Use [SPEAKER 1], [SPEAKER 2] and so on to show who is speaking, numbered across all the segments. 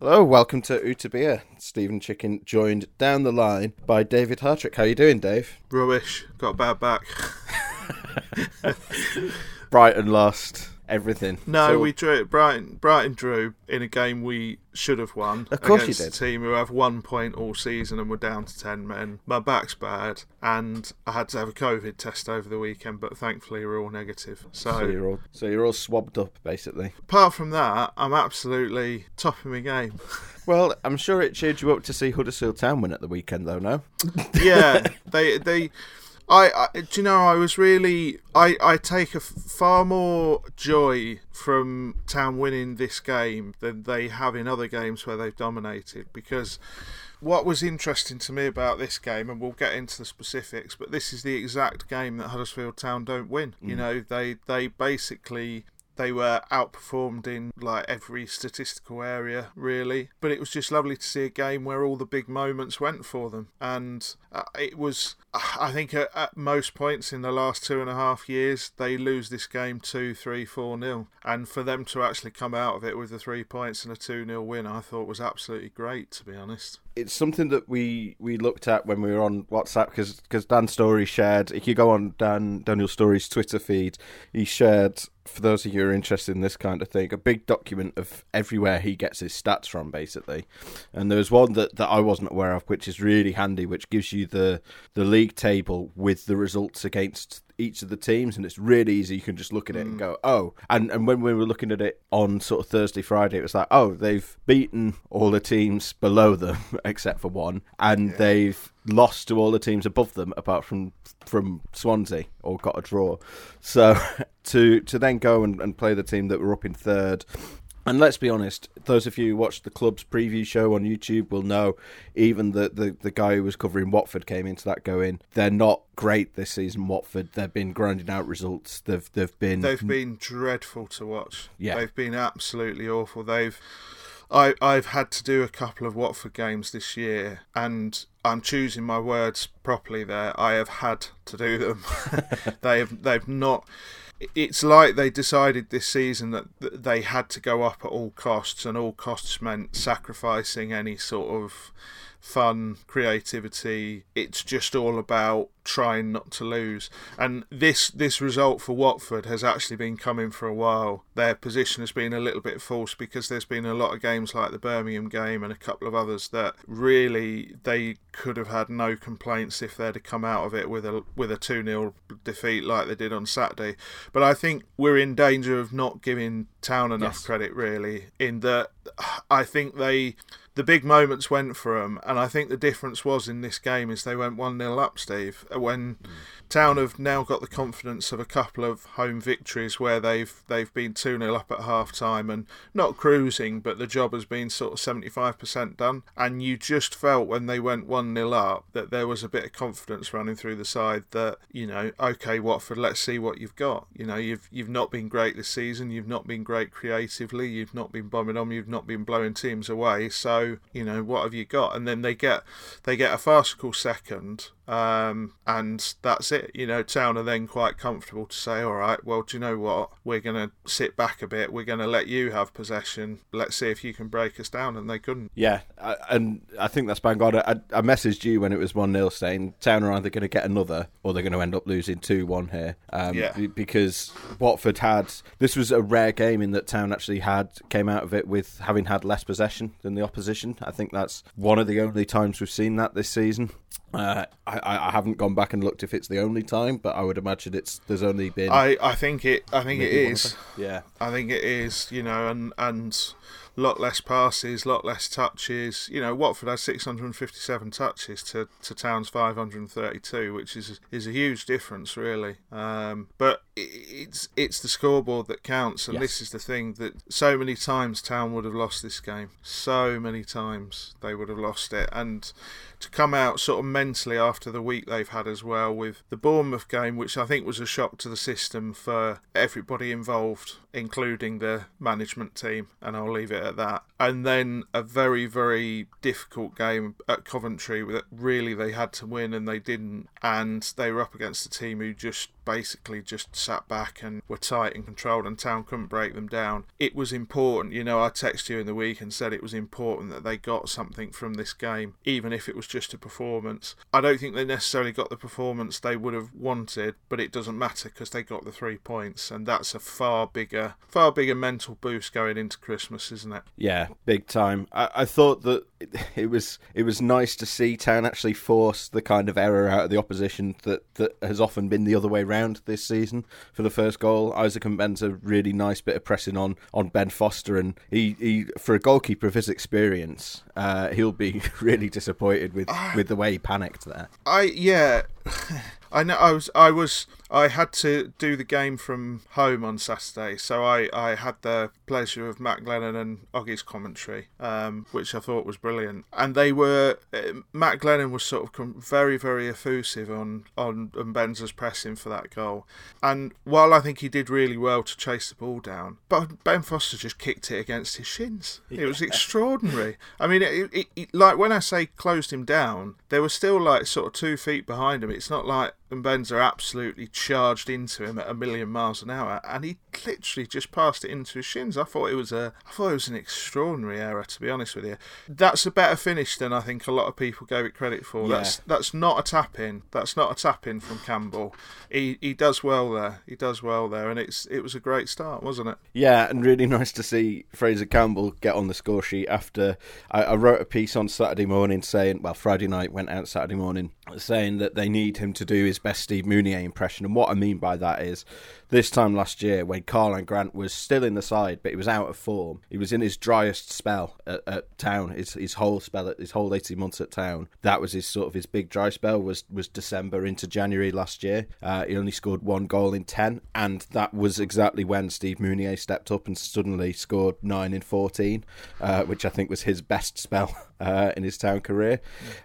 [SPEAKER 1] Hello, welcome to Utabia. Stephen Chicken joined down the line by David Hartrick. How are you doing, Dave?
[SPEAKER 2] Rubbish. Got a bad back.
[SPEAKER 1] Brighton lost everything.
[SPEAKER 2] No,
[SPEAKER 1] So-
[SPEAKER 2] we drew. Brighton, Brighton drew in a game we should have won.
[SPEAKER 1] Of course you did.
[SPEAKER 2] A team who have one point all season and we're down to ten men. My back's bad, and I had to have a COVID test over the weekend, but thankfully we're all negative. So,
[SPEAKER 1] So you're all so you're all swabbed up, basically.
[SPEAKER 2] apart from that, I'm absolutely top of my game.
[SPEAKER 1] Well, I'm sure it cheered you up to see Huddersfield Town win at the weekend, though. No,
[SPEAKER 2] yeah, they they. I, I do you know I was really I, I take a f- far more joy from Town winning this game than they have in other games where they've dominated because what was interesting to me about this game and we'll get into the specifics but this is the exact game that Huddersfield Town don't win. You mm. know they they basically they were outperformed in like every statistical area really. But it was just lovely to see a game where all the big moments went for them. And uh, it was i think at, at most points in the last two and a half years they lose this game 2 3 4 nil. And for them to actually come out of it with the three points and a 2 nil win i thought was absolutely great to be honest.
[SPEAKER 1] It's something that we we looked at when we were on WhatsApp because because Dan Story shared. If you go on Dan Daniel Story's Twitter feed, he shared for those of you who are interested in this kind of thing a big document of everywhere he gets his stats from, basically. And there was one that, that I wasn't aware of, which is really handy, which gives you the the league table with the results against each of the teams, and it's really easy. You can just look at it and mm. go, oh. And and when we were looking at it on sort of Thursday, Friday, it was like, oh, they've beaten all the teams below them except for one, and they've lost to all the teams above them apart from from Swansea or got a draw. So to to then go and, and play the team that were up in third. And let's be honest, those of you who watched the club's preview show on YouTube will know even the, the, the guy who was covering Watford came into that going, they're not great this season, Watford. They've been grinding out results. They've they've been
[SPEAKER 2] They've been dreadful to watch.
[SPEAKER 1] Yeah.
[SPEAKER 2] They've been absolutely awful. They've I I've had to do a couple of Watford games this year and I'm choosing my words properly there. I have had to do them. they have they've not it's like they decided this season that they had to go up at all costs, and all costs meant sacrificing any sort of fun, creativity. It's just all about trying not to lose. And this this result for Watford has actually been coming for a while. Their position has been a little bit false because there's been a lot of games like the Birmingham game and a couple of others that really they could have had no complaints if they'd have come out of it with a with a 2-0 defeat like they did on Saturday. But I think we're in danger of not giving Town enough
[SPEAKER 1] Yes.
[SPEAKER 2] credit really in that I think they the big moments went for them, and I think the difference was in this game is they went 1 0 up, Steve. When mm. Town have now got the confidence of a couple of home victories where they've they've been 2 0 up at half time and not cruising, but the job has been sort of 75% done. And you just felt when they went 1 0 up that there was a bit of confidence running through the side that, you know, okay, Watford, let's see what you've got. You know, you've, you've not been great this season, you've not been great creatively, you've not been bombing on, you've not been blowing teams away. So, you know, what have you got? And then they get they get a farcical second um, and that's it. You know, Town are then quite comfortable to say, all right, well, do you know what? We're going to sit back a bit. We're going to let you have possession. Let's see if you can break us down. And they couldn't.
[SPEAKER 1] Yeah, I, and I think that's bang on. I, I messaged you when it was 1 0 saying Town are either going to get another or they're going to end up losing 2 1 here. Um,
[SPEAKER 2] Yeah.
[SPEAKER 1] be- Because Watford had. This was a rare game in that Town actually had came out of it with having had less possession than the opposition. I think that's one of the only times we've seen that this season. Uh, I, I haven't gone back and looked if it's the only time, but I would imagine it's there's only been.
[SPEAKER 2] I, I think it. I think it
[SPEAKER 1] maybe one of
[SPEAKER 2] is.
[SPEAKER 1] Yeah.
[SPEAKER 2] I think it is, you know, and and lot less passes, lot less touches. You know, Watford had 657 touches to, to Town's 532, which is is a huge difference, really. Um, but it's it's the scoreboard that counts, and
[SPEAKER 1] Yes.
[SPEAKER 2] this is the thing that so many times Town would have lost this game. So many times they would have lost it, and to come out sort of mentally after the week they've had as well with the Bournemouth game, which I think was a shock to the system for everybody involved, including the management team. And I'll leave it it at that. And then a very, very difficult game at Coventry that really they had to win and they didn't. And they were up against a team who just basically just sat back and were tight and controlled, and Town couldn't break them down. It was important, you know. I texted you in the week and said it was important that they got something from this game, even if it was just a performance. I don't think they necessarily got the performance they would have wanted, but it doesn't matter because they got the three points, and that's a far bigger, far bigger mental boost going into Christmas, isn't it?
[SPEAKER 1] Yeah, big time. I, I thought that it was it was nice to see Town actually force the kind of error out of the opposition that, that has often been the other way round this season for the first goal. Isaac Mbenza really nice bit of pressing on on Ben Foster, and he, he for a goalkeeper of his experience, uh, he'll be really disappointed with
[SPEAKER 2] Ah.
[SPEAKER 1] with the way he panicked there.
[SPEAKER 2] I yeah. I know I was I was I had to do the game from home on Saturday, so I, I had the pleasure of Matt Glennon and Oggie's commentary, um, which I thought was brilliant. And they were uh, Matt Glennon was sort of very very effusive on on Benza's pressing for that goal. And while I think he did really well to chase the ball down, but Ben Foster just kicked it against his shins. It was extraordinary. I mean, it, it, it, like when I say closed him down, there was still like sort of two feet behind him. It's not like Benza absolutely charged into him at a million miles an hour, and he literally just passed it into his shins. I thought it was a, I thought it was an extraordinary error, to be honest with you. That's a better finish than I think a lot of people gave it credit for.
[SPEAKER 1] Yeah.
[SPEAKER 2] That's that's not a tap in. That's not a tap in from Campbell. He he does well there. He does well there, and it's it was a great start, wasn't it?
[SPEAKER 1] Yeah, and really nice to see Fraser Campbell get on the score sheet after I, I wrote a piece on Saturday morning saying, well, Friday night went out Saturday morning saying that they need him to do his best Steve Mounié impression. And what I mean by that is this time last year when Karlan Grant was still in the side, but he was out of form. He was in his driest spell at, at Town. His his whole spell at his whole eighteen months at Town. That was his sort of his big dry spell was was December into January last year. Uh, he only scored one goal in ten, and that was exactly when Steve Mounié stepped up and suddenly scored nine in fourteen, uh, which I think was his best spell. Uh, in his town career,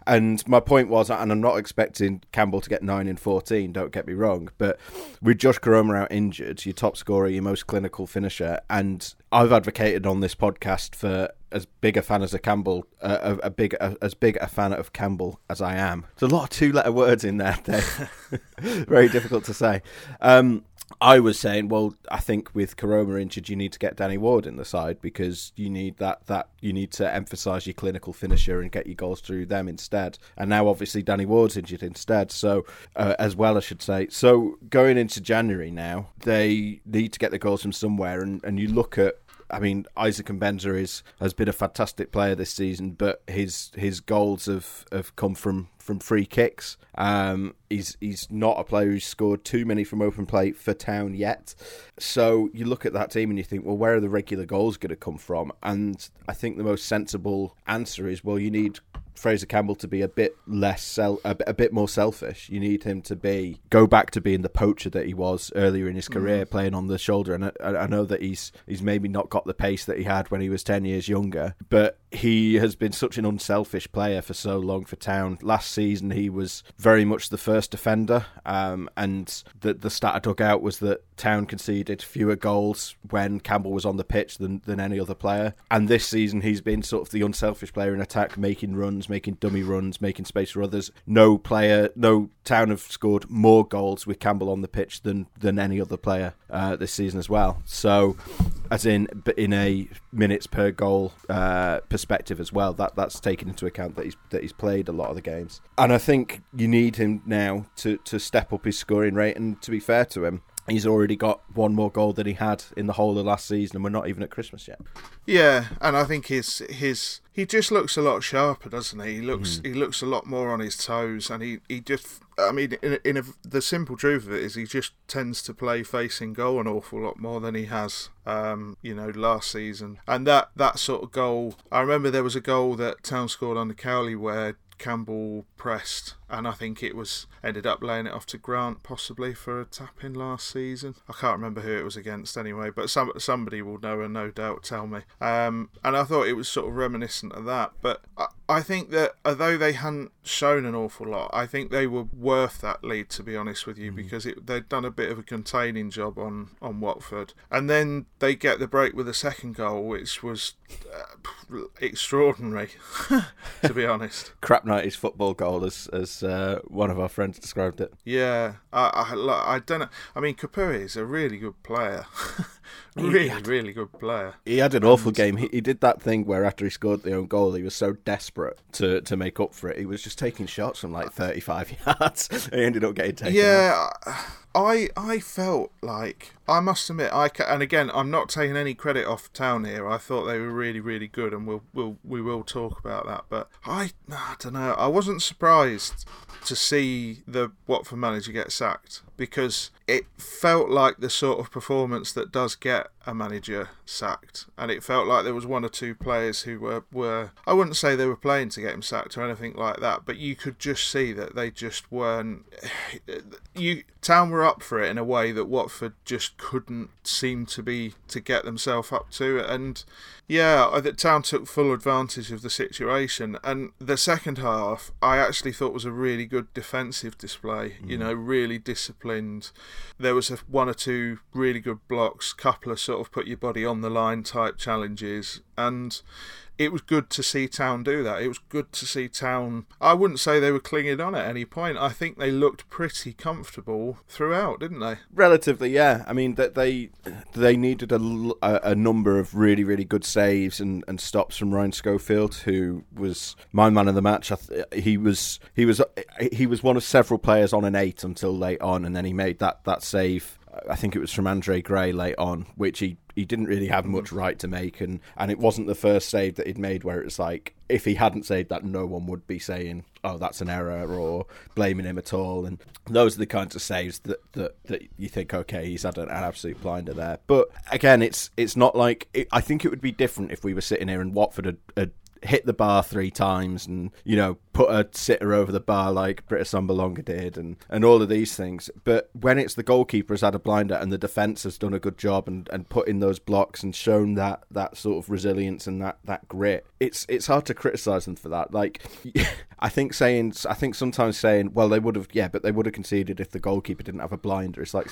[SPEAKER 1] and my point was, and I'm not expecting Campbell to get nine in fourteen. Don't get me wrong, but with Josh Koroma out injured, your top scorer, your most clinical finisher, and I've advocated on this podcast for as big a fan as a Campbell, uh, a, a big a, as big a fan of Campbell as I am. There's a lot of two-letter words in there. Very difficult to say. Um, I was saying, well, I think with Koroma injured, you need to get Danny Ward in the side because you need that that you need to emphasise your clinical finisher and get your goals through them instead. And now, obviously, Danny Ward's injured instead, so uh, as well, I should say. So going into January now, they need to get the goals from somewhere, and, and you look at I mean, Isaac Mbenza is has been a fantastic player this season, but his his goals have, have come from, from free kicks. Um, he's he's not a player who's scored too many from open play for Town yet. So you look at that team and you think, well, where are the regular goals going to come from? And I think the most sensible answer is, well, you need Fraser Campbell to be a bit less sel- a, bit- a bit more selfish. You need him to be go back to being the poacher that he was earlier in his career, playing on the shoulder. And I, I know that he's he's maybe not got the pace that he had when he was ten years younger, but he has been such an unselfish player for so long for Town. Last season, he was very much the first defender, um, and the the stat I dug out was that Town conceded fewer goals when Campbell was on the pitch than than any other player. And this season, he's been sort of the unselfish player in attack, making runs, making dummy runs, making space for others. No player, no Town have scored more goals with Campbell on the pitch than than any other player uh, this season as well. So, as in in a minutes per goal uh, perspective as well, that that's taken into account that he's that he's played a lot of the games. And I think you need him now to to step up his scoring rate. And to be fair to him. He's already got one more goal than he had in the whole of last season, and we're not even at Christmas yet.
[SPEAKER 2] Yeah, and I think his his he just looks a lot sharper, doesn't he? He looks he looks a lot more on his toes, and he, he just I mean, in, in a, the simple truth of it is he just tends to play facing goal an awful lot more than he has, um, you know, last season. And that that sort of goal, I remember there was a goal that Town scored under Cowley where Campbell pressed and I think it was ended up laying it off to Grant possibly for a tap in last season. I can't remember who it was against anyway, but some somebody will know and no doubt tell me. Um, and I thought it was sort of reminiscent of that, but I, I think that although they hadn't shown an awful lot, I think they were worth that lead to be honest with you, mm. because it, they'd done a bit of a containing job on on Watford, and then they get the break with a second goal, which was uh, extraordinary, to be honest.
[SPEAKER 1] Crap night is football goal, as as uh, one of our friends described it.
[SPEAKER 2] Yeah, I, I, I don't know. I mean, Capoue is a really good player. really, had, really good player.
[SPEAKER 1] He had an awful game. He, he did that thing where after he scored the own goal, he was so desperate to, to make up for it. He was just taking shots from like 35 yards. And he ended up getting taken.
[SPEAKER 2] Yeah, I I felt like I must admit I ca- and again I'm not taking any credit off Town here. I thought they were really really good, and we'll we'll we will talk about that. But I I don't know. I wasn't surprised to see the Watford manager get sacked because it felt like the sort of performance that does get a manager sacked, and it felt like there was one or two players who were were I wouldn't say they were playing to get him sacked or anything like that, but you could just see that they just weren't. You Town were up for it in a way that Watford just couldn't seem to be to get themselves up to, and yeah, that Town took full advantage of the situation. And the second half, I actually thought was a really good defensive display. Mm. You know, really disciplined. There was a, one or two really good blocks, couple of sort of put your body on the line type challenges, and it was good to see Town do that. It was good to see Town. I wouldn't say they were clinging on at any point. I think they looked pretty comfortable throughout, didn't they?
[SPEAKER 1] Relatively, yeah. I mean that they they needed a, a, number of really really good saves and, and stops from Ryan Schofield, who was my man of the match. He was he was he was one of several players on an eight until late on, and then he made that that save I think it was from Andre Gray late on, which he, he didn't really have much mm-hmm. right to make, and, and it wasn't the first save that he'd made where it was like if he hadn't saved that, no one would be saying, "Oh, that's an error" or blaming him at all. And those are the kinds of saves that that, that you think, okay, he's had an, an absolute blinder there. But again, it's it's not like it, I think it would be different if we were sitting here and Watford had, had hit the bar three times and you know put a sitter over the bar like Britt Assombalonga did and and all of these things. But when it's the goalkeeper has had a blinder and the defense has done a good job and and put in those blocks and shown that that sort of resilience and that that grit it's it's hard to criticize them for that. Like I think saying I think sometimes saying well they would have yeah but they would have conceded if the goalkeeper didn't have a blinder. It's like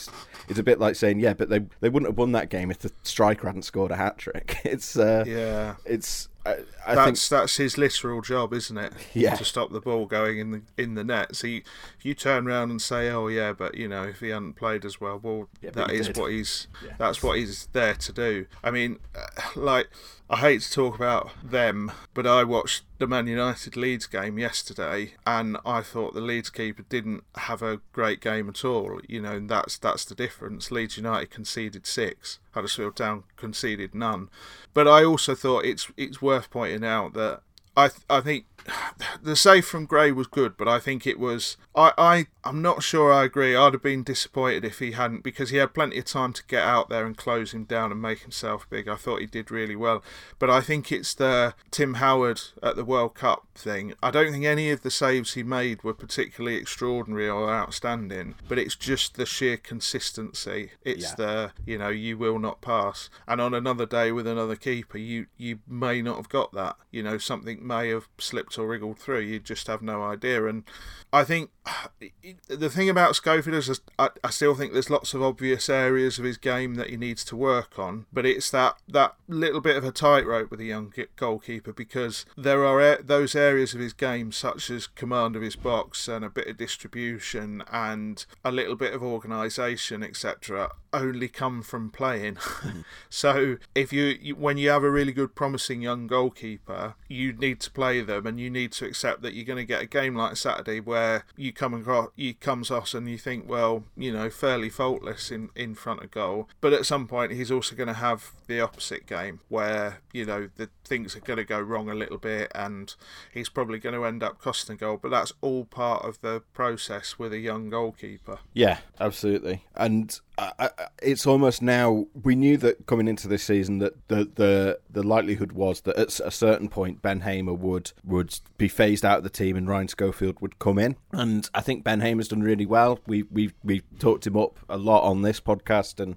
[SPEAKER 1] it's a bit like saying yeah but they they wouldn't have won that game if the striker hadn't scored a hat trick it's uh
[SPEAKER 2] yeah.
[SPEAKER 1] it's
[SPEAKER 2] I, I that's think, that's his literal job, isn't it?
[SPEAKER 1] Yeah.
[SPEAKER 2] To stop the ball going in the in the net. So you, you turn around and say, "Oh yeah, but you know, if he hadn't played as well, well, yeah, that is did. what he's yeah. that's what he's there to do." I mean, uh, like I hate to talk about them, but I watched the Man United Leeds game yesterday, and I thought the Leeds keeper didn't have a great game at all. You know, and that's that's the difference. Leeds United conceded six, Huddersfield Town conceded none. But I also thought it's it's worth pointing out that I I think the save from Gray was good, but I think it was. I, I, I'm not sure I agree. I'd have been disappointed if he hadn't, because he had plenty of time to get out there and close him down and make himself big. I thought he did really well. But I think it's the Tim Howard at the World Cup thing. I don't think any of the saves he made were particularly extraordinary or outstanding, but it's just the sheer consistency. It's yeah. the, you know, you will not pass. And on another day with another keeper, you, you may not have got that. You know, something may have slipped or wriggled through. You just have no idea. And I think the thing about Schofield is I, I still think there's lots of obvious areas of his game that he needs to work on, but it's that that little bit of a tightrope with a young goalkeeper because there are those areas of his game such as command of his box and a bit of distribution and a little bit of organisation, etc only come from playing. so if you, when you have a really good promising young goalkeeper, you need to play them and you need to accept that you're going to get a game like Saturday where you come across you comes off and you think, well, you know, fairly faultless in in front of goal. But at some point he's also going to have the opposite game where, you know, the things are going to go wrong a little bit and he's probably going to end up costing goal, but that's all part of the process with a young goalkeeper.
[SPEAKER 1] Yeah, absolutely. And I, it's almost now. We knew that coming into this season that the the the likelihood was that at a certain point Ben Hamer would would be phased out of the team and Ryan Schofield would come in. And I think Ben Hamer's done really well. We we we talked him up a lot on this podcast, and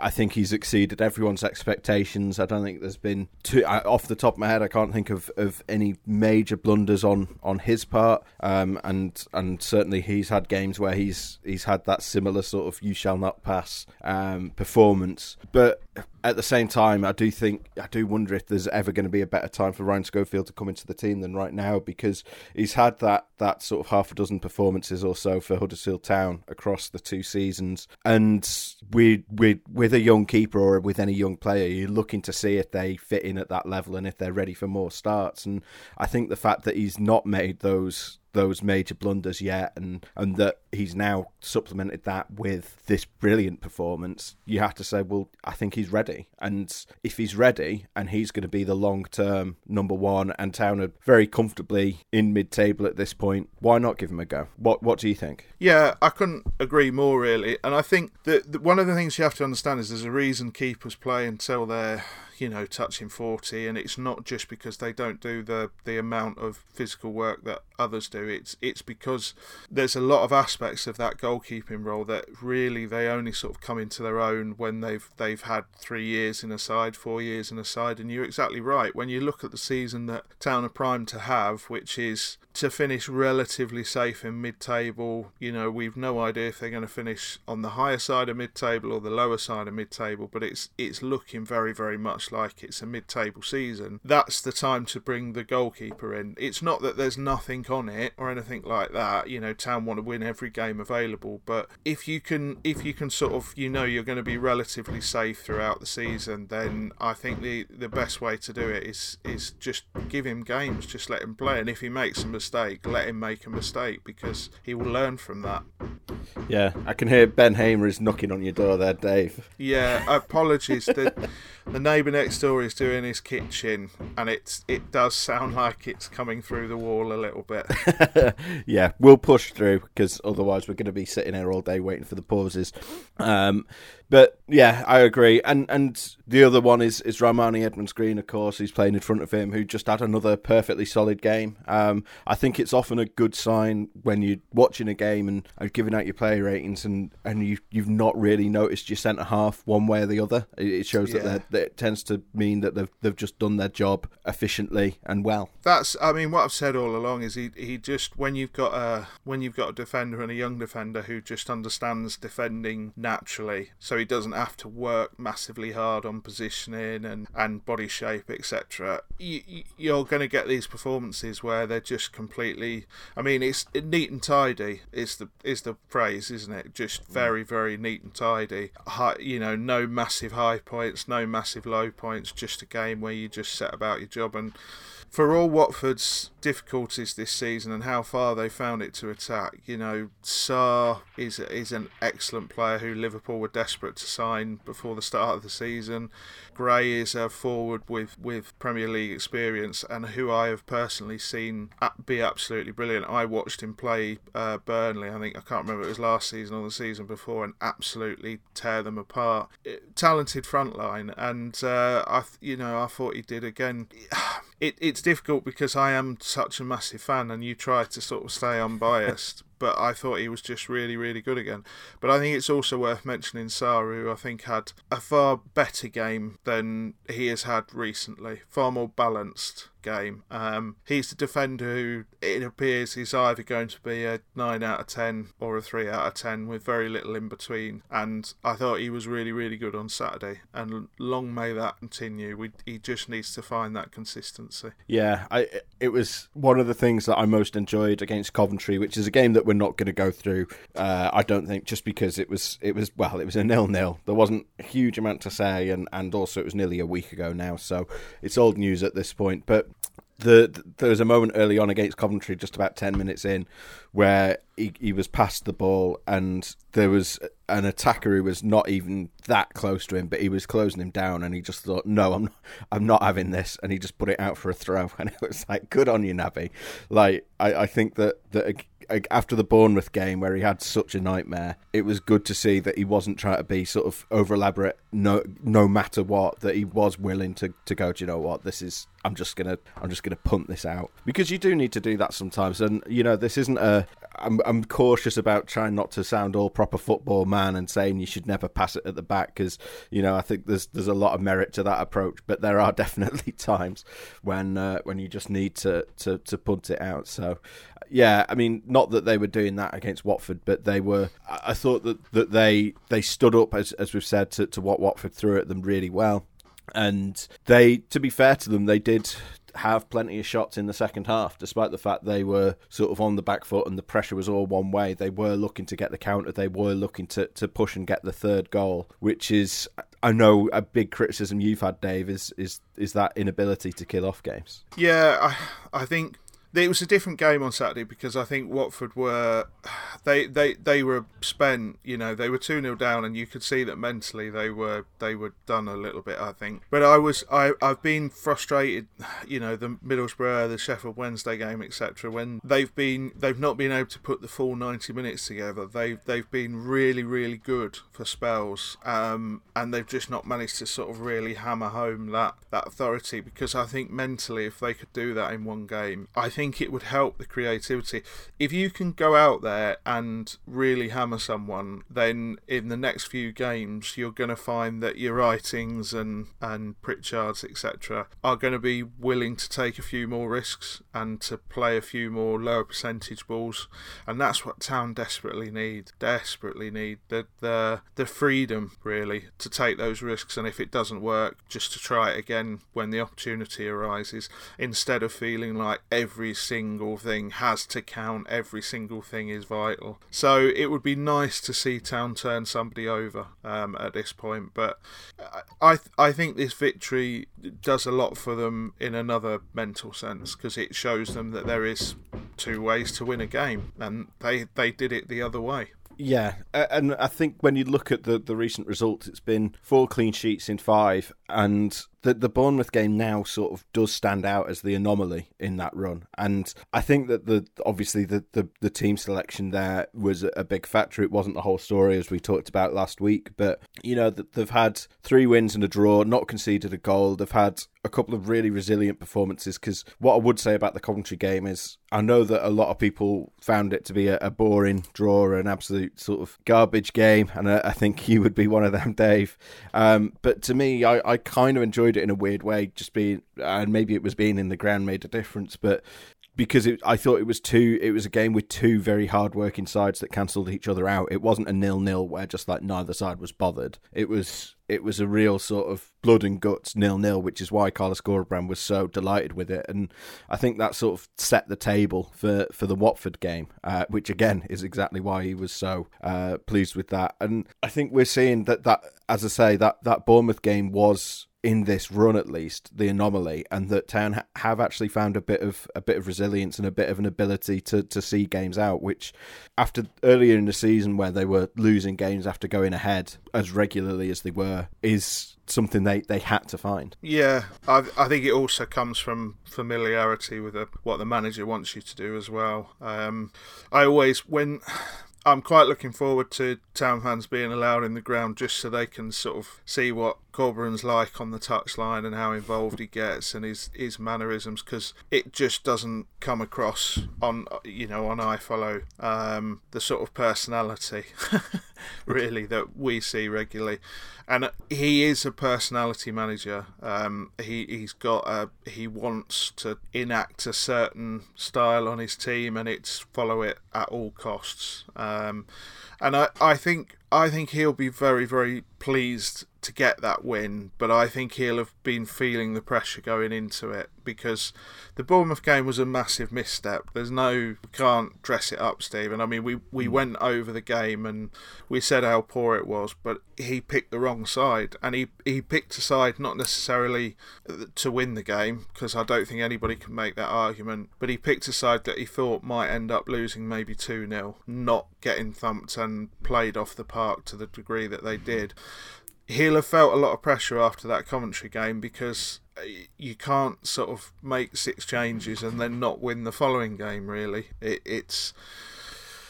[SPEAKER 1] I think he's exceeded everyone's expectations. I don't think there's been too off the top of my head. I can't think of, of any major blunders on on his part. Um, and and certainly he's had games where he's he's had that similar sort of you shall not pass um, performance. But at the same time, I do think I do wonder if there's ever going to be a better time for Ryan Schofield to come into the team than right now because he's had that that sort of half a dozen performances or so for Huddersfield Town across the two seasons, and we we with a young keeper or with any young player, you're looking to see if they fit in at that level and if they're ready for more starts. And I think the fact that he's not made those those major blunders yet, and and that he's now supplemented that with this brilliant performance, you have to say, well, I think he's ready. And if he's ready, and he's going to be the long term number one, and Town are very comfortably in mid table at this point, why not give him a go? What What do you think?
[SPEAKER 2] Yeah, I couldn't agree more, really. And I think that one of the things you have to understand is there's a reason keepers play until they're you know touching 40 and it's not just because they don't do the the amount of physical work that others do. It's it's because there's a lot of aspects of that goalkeeping role that really they only sort of come into their own when they've they've had 3 years in a side 4 years in a side. And you're exactly right. When you look at the season that Town are primed to have which is to finish relatively safe in mid-table you know we've no idea if they're going to finish on the higher side of mid-table or the lower side of mid-table but it's it's looking very very much like it's a mid table season, that's the time to bring the goalkeeper in. It's not that there's nothing on it or anything like that. You know, Town want to win every game available, but if you can if you can sort of you know you're going to be relatively safe throughout the season, then I think the the best way to do it is is just give him games, just let him play, and if he makes a mistake, let him make a mistake because he will learn from that.
[SPEAKER 1] Yeah, I can hear Ben Hamer is knocking on your door there, Dave.
[SPEAKER 2] Yeah, apologies. the the neighbour next door is doing his kitchen, and it's it does sound like it's coming through the wall a little bit.
[SPEAKER 1] yeah, we'll push through because otherwise we're going to be sitting here all day waiting for the pauses. Um, but yeah, I agree. And and the other one is is Rarmani Edmonds Green, of course, who's playing in front of him, who just had another perfectly solid game. Um, I think it's often a good sign when you're watching a game and, and giving out your player ratings, and, and you you've not really noticed your centre half one way or the other. It, shows yeah. that, that it tends to mean that they've they've just done their job efficiently and well.
[SPEAKER 2] That's I mean what I've said all along is he he just when you've got a when you've got a defender and a young defender who just understands defending naturally, so so he doesn't have to work massively hard on positioning and, and body shape, etc. You, you're going to get these performances where they're just completely. I mean, it's neat and tidy. Is the is the phrase, isn't it? Just mm. very very neat and tidy. High, you know, no massive high points, no massive low points. Just a game where you just set about your job and for all Watford's difficulties this season and how far they found it to attack, you know, Sarr is is an excellent player who Liverpool were desperate to sign before the start of the season. Gray is a forward with, with Premier League experience and who I have personally seen be absolutely brilliant. I watched him play uh, Burnley. I think I can't remember it was last season or the season before, and absolutely tear them apart. Talented front line, and uh, I you know I thought he did again. It, it's difficult because I am such a massive fan, and you try to sort of stay unbiased but I thought he was just really, really good again. But I think it's also worth mentioning Saru, who I think had a far better game than he has had recently, far more balanced game. Um, he's the defender who it appears is either going to be a 9 out of 10 or a 3 out of 10 with very little in between. And I thought he was really, really good on Saturday. And long may that continue. We, he just needs to find that consistency.
[SPEAKER 1] Yeah, I, it was one of the things that I most enjoyed against Coventry, which is a game that we're not going to go through. Uh, I don't think just because it was, it was well, it was a nil nil. There wasn't a huge amount to say, and, and also it was nearly a week ago now, so it's old news at this point. But the, there was a moment early on against Coventry, just about ten minutes in, where he, he was past the ball and there was an attacker who was not even that close to him, but he was closing him down, and he just thought, "No, I'm, I'm not having this," and he just put it out for a throw, and it was like, "Good on you, Naby." Like, I, I think that that after the Bournemouth game where he had such a nightmare, it was good to see that he wasn't trying to be sort of over elaborate, no, no matter what. That he was willing to, to go. Do you know what? This is. I'm just gonna. I'm just gonna punt this out because you do need to do that sometimes. And you know, this isn't a. I'm, I'm cautious about trying not to sound all proper football man and saying you should never pass it at the back because you know I think there's there's a lot of merit to that approach, but there are definitely times when uh, when you just need to, to to punt it out. So yeah, I mean, not that they were doing that against Watford, but they were. I thought that, that they they stood up as as we've said to, to what Watford threw at them really well, and they, to be fair to them, they did have plenty of shots in the second half, despite the fact they were sort of on the back foot and the pressure was all one way. They were looking to get the counter, they were looking to, to push and get the third goal, which is, I know, a big criticism you've had, Dave, is is is that inability to kill off games.
[SPEAKER 2] Yeah, I I think it was a different game on Saturday because I think Watford were they they they were spent. You know, they were two 0 down, and you could see that mentally they were they were done a little bit. I think, but I was I I've been frustrated. You know, the Middlesbrough, the Sheffield Wednesday game, etc. When they've been they've not been able to put the full ninety minutes together. They've they've been really really good for spells, um, and they've just not managed to sort of really hammer home that that authority. Because I think mentally, if they could do that in one game, I think think it would help the creativity. If you can go out there and really hammer someone, then in the next few games you're going to find that your writings and and Pritchards etc. are going to be willing to take a few more risks and to play a few more lower percentage balls, and that's what Town desperately need. Desperately need the the the freedom really to take those risks, and if it doesn't work, just to try it again when the opportunity arises, instead of feeling like every single thing has to count, every single thing is vital. So it would be nice to see Town turn somebody over um, at this point, but I I think this victory does a lot for them in another mental sense because it shows them that there is two ways to win a game, and they they did it the other way.
[SPEAKER 1] Yeah, and I think when you look at the, the recent results, it's been four clean sheets in five, and the the Bournemouth game now sort of does stand out as the anomaly in that run, and I think that the obviously the the, the team selection there was a big factor. It wasn't the whole story as we talked about last week, but you know they've had three wins and a draw, not conceded a goal. They've had a couple of really resilient performances. Because what I would say about the Coventry game is, I know that a lot of people found it to be a, a boring draw, an absolute sort of garbage game, and I, I think you would be one of them, Dave. Um, but to me, I, I kind of enjoyed it in a weird way. Just being, and maybe it was being in the ground made a difference, but because it, I thought it was two. It was a game with two very hard-working sides that cancelled each other out. It wasn't a nil-nil where just like neither side was bothered. It was it was a real sort of blood and guts nil-nil, which is why Carlos Corberán was so delighted with it, and I think that sort of set the table for for the Watford game, uh, which again is exactly why he was so uh, pleased with that. And I think we're seeing that that as I say that that Bournemouth game was in this run at least the anomaly and that town ha- have actually found a bit of a bit of resilience and a bit of an ability to to see games out which after earlier in the season where they were losing games after going ahead as regularly as they were is something they, they had to find.
[SPEAKER 2] Yeah, I, I think it also comes from familiarity with a, what the manager wants you to do as well. Um, I always when I'm quite looking forward to town fans being allowed in the ground just so they can sort of see what Corberán's like on the touchline and how involved he gets and his his mannerisms because it just doesn't come across on you know on iFollow um, the sort of personality really that we see regularly and he is a personality manager. Um, he he's got a he wants to enact a certain style on his team, and it's follow it at all costs. Um, and I, I think I think he'll be very very pleased to get that win, but I think he'll have been feeling the pressure going into it because the Bournemouth game was a massive misstep. There's no we can't dress it up, Stephen. I mean, we we mm. went over the game and we said how poor it was, but he picked the wrong side, and he he picked a side not necessarily to win the game because I don't think anybody can make that argument, but he picked a side that he thought might end up losing maybe two 0 not getting thumped and played off the park to the degree that they did he'll have felt a lot of pressure after that commentary game because uh, you can't sort of make six changes and then not win the following game. Really, it, it's